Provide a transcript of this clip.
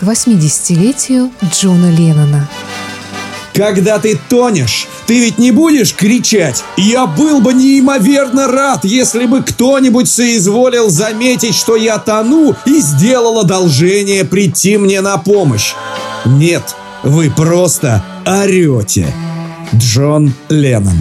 к 80-летию Джона Леннона. Когда ты тонешь, ты ведь не будешь кричать «Я был бы неимоверно рад, если бы кто-нибудь соизволил заметить, что я тону и сделал одолжение прийти мне на помощь». Нет, вы просто орете. Джон Леннон.